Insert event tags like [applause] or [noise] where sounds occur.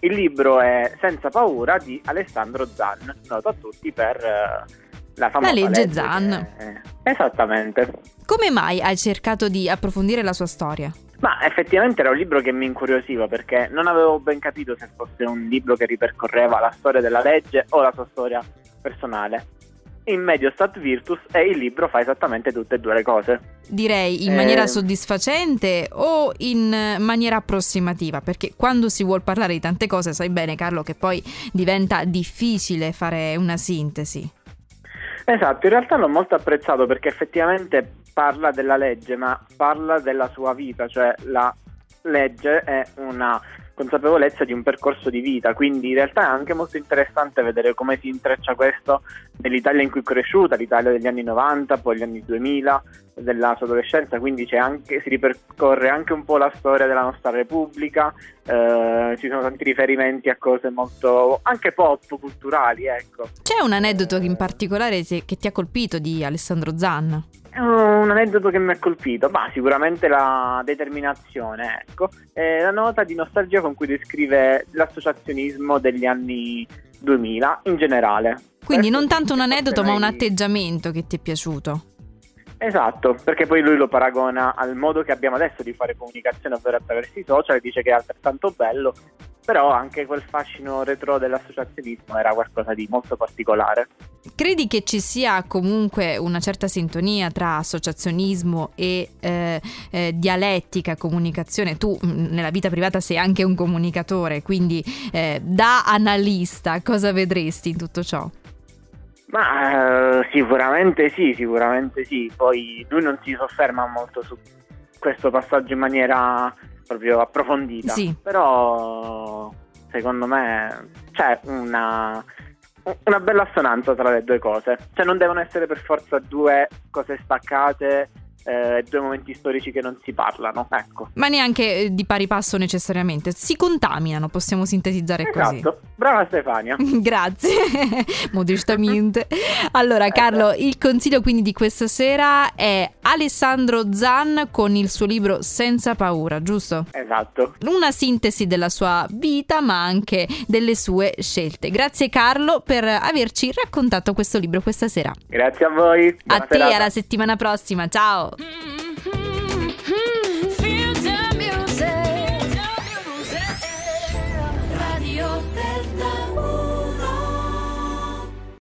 Il libro è Senza paura di Alessandro Zan, noto a tutti per eh, la famosa La legge legge Zan. che- Esattamente. Come mai hai cercato di approfondire la sua storia? Ma effettivamente era un libro che mi incuriosiva perché non avevo ben capito se fosse un libro che ripercorreva la storia della legge o la sua storia personale. In medio stat virtus e il libro fa esattamente tutte e due le cose. Direi in Eh. maniera soddisfacente o in eh, maniera approssimativa? Perché quando si vuol parlare di tante cose, sai bene Carlo, che poi diventa difficile fare una sintesi. Esatto, in realtà l'ho molto apprezzato perché effettivamente parla della legge, ma parla della sua vita, cioè la legge è una consapevolezza di un percorso di vita, quindi in realtà è anche molto interessante vedere come si intreccia questo nell'Italia in cui è cresciuta, l'Italia degli anni 90, poi gli anni 2000, della sua adolescenza, quindi c'è anche, si ripercorre anche un po' la storia della nostra Repubblica, eh, ci sono tanti riferimenti a cose molto anche pop, culturali, ecco. C'è un aneddoto in particolare ti- che ti ha colpito di Alessandro Zan? È un aneddoto che mi ha colpito, ma sicuramente la determinazione, ecco, e la nota di nostalgia con cui descrive l'associazionismo degli anni 2000 in generale. Quindi non tanto un aneddoto, ma un atteggiamento che ti è piaciuto. Esatto, perché poi lui lo paragona al modo che abbiamo adesso di fare comunicazione, ovvero attraverso i social, e dice che è altrettanto bello, però anche quel fascino retro dell'associazionismo era qualcosa di molto particolare. Credi che ci sia comunque una certa sintonia tra associazionismo e eh, eh, dialettica, comunicazione? Tu mh, nella vita privata sei anche un comunicatore, quindi eh, da analista cosa vedresti in tutto ciò? Ma eh, sicuramente sì, sicuramente sì. Poi lui non si sofferma molto su questo passaggio in maniera proprio approfondita. Sì. Però secondo me c'è una, una bella assonanza tra le due cose. Cioè non devono essere per forza due cose staccate, eh, due momenti storici che non si parlano. Ecco. Ma neanche eh, di pari passo necessariamente, si contaminano, possiamo sintetizzare così. Esatto. Brava Stefania. [laughs] Grazie, modestamente. [laughs] Allora, Carlo, il consiglio quindi di questa sera è Alessandro Zan con il suo libro Senza paura, giusto? Esatto. Una sintesi della sua vita ma anche delle sue scelte. Grazie Carlo per averci raccontato questo libro questa sera. Grazie a voi. Buona a te, serata. alla settimana prossima. Ciao. Radio Delta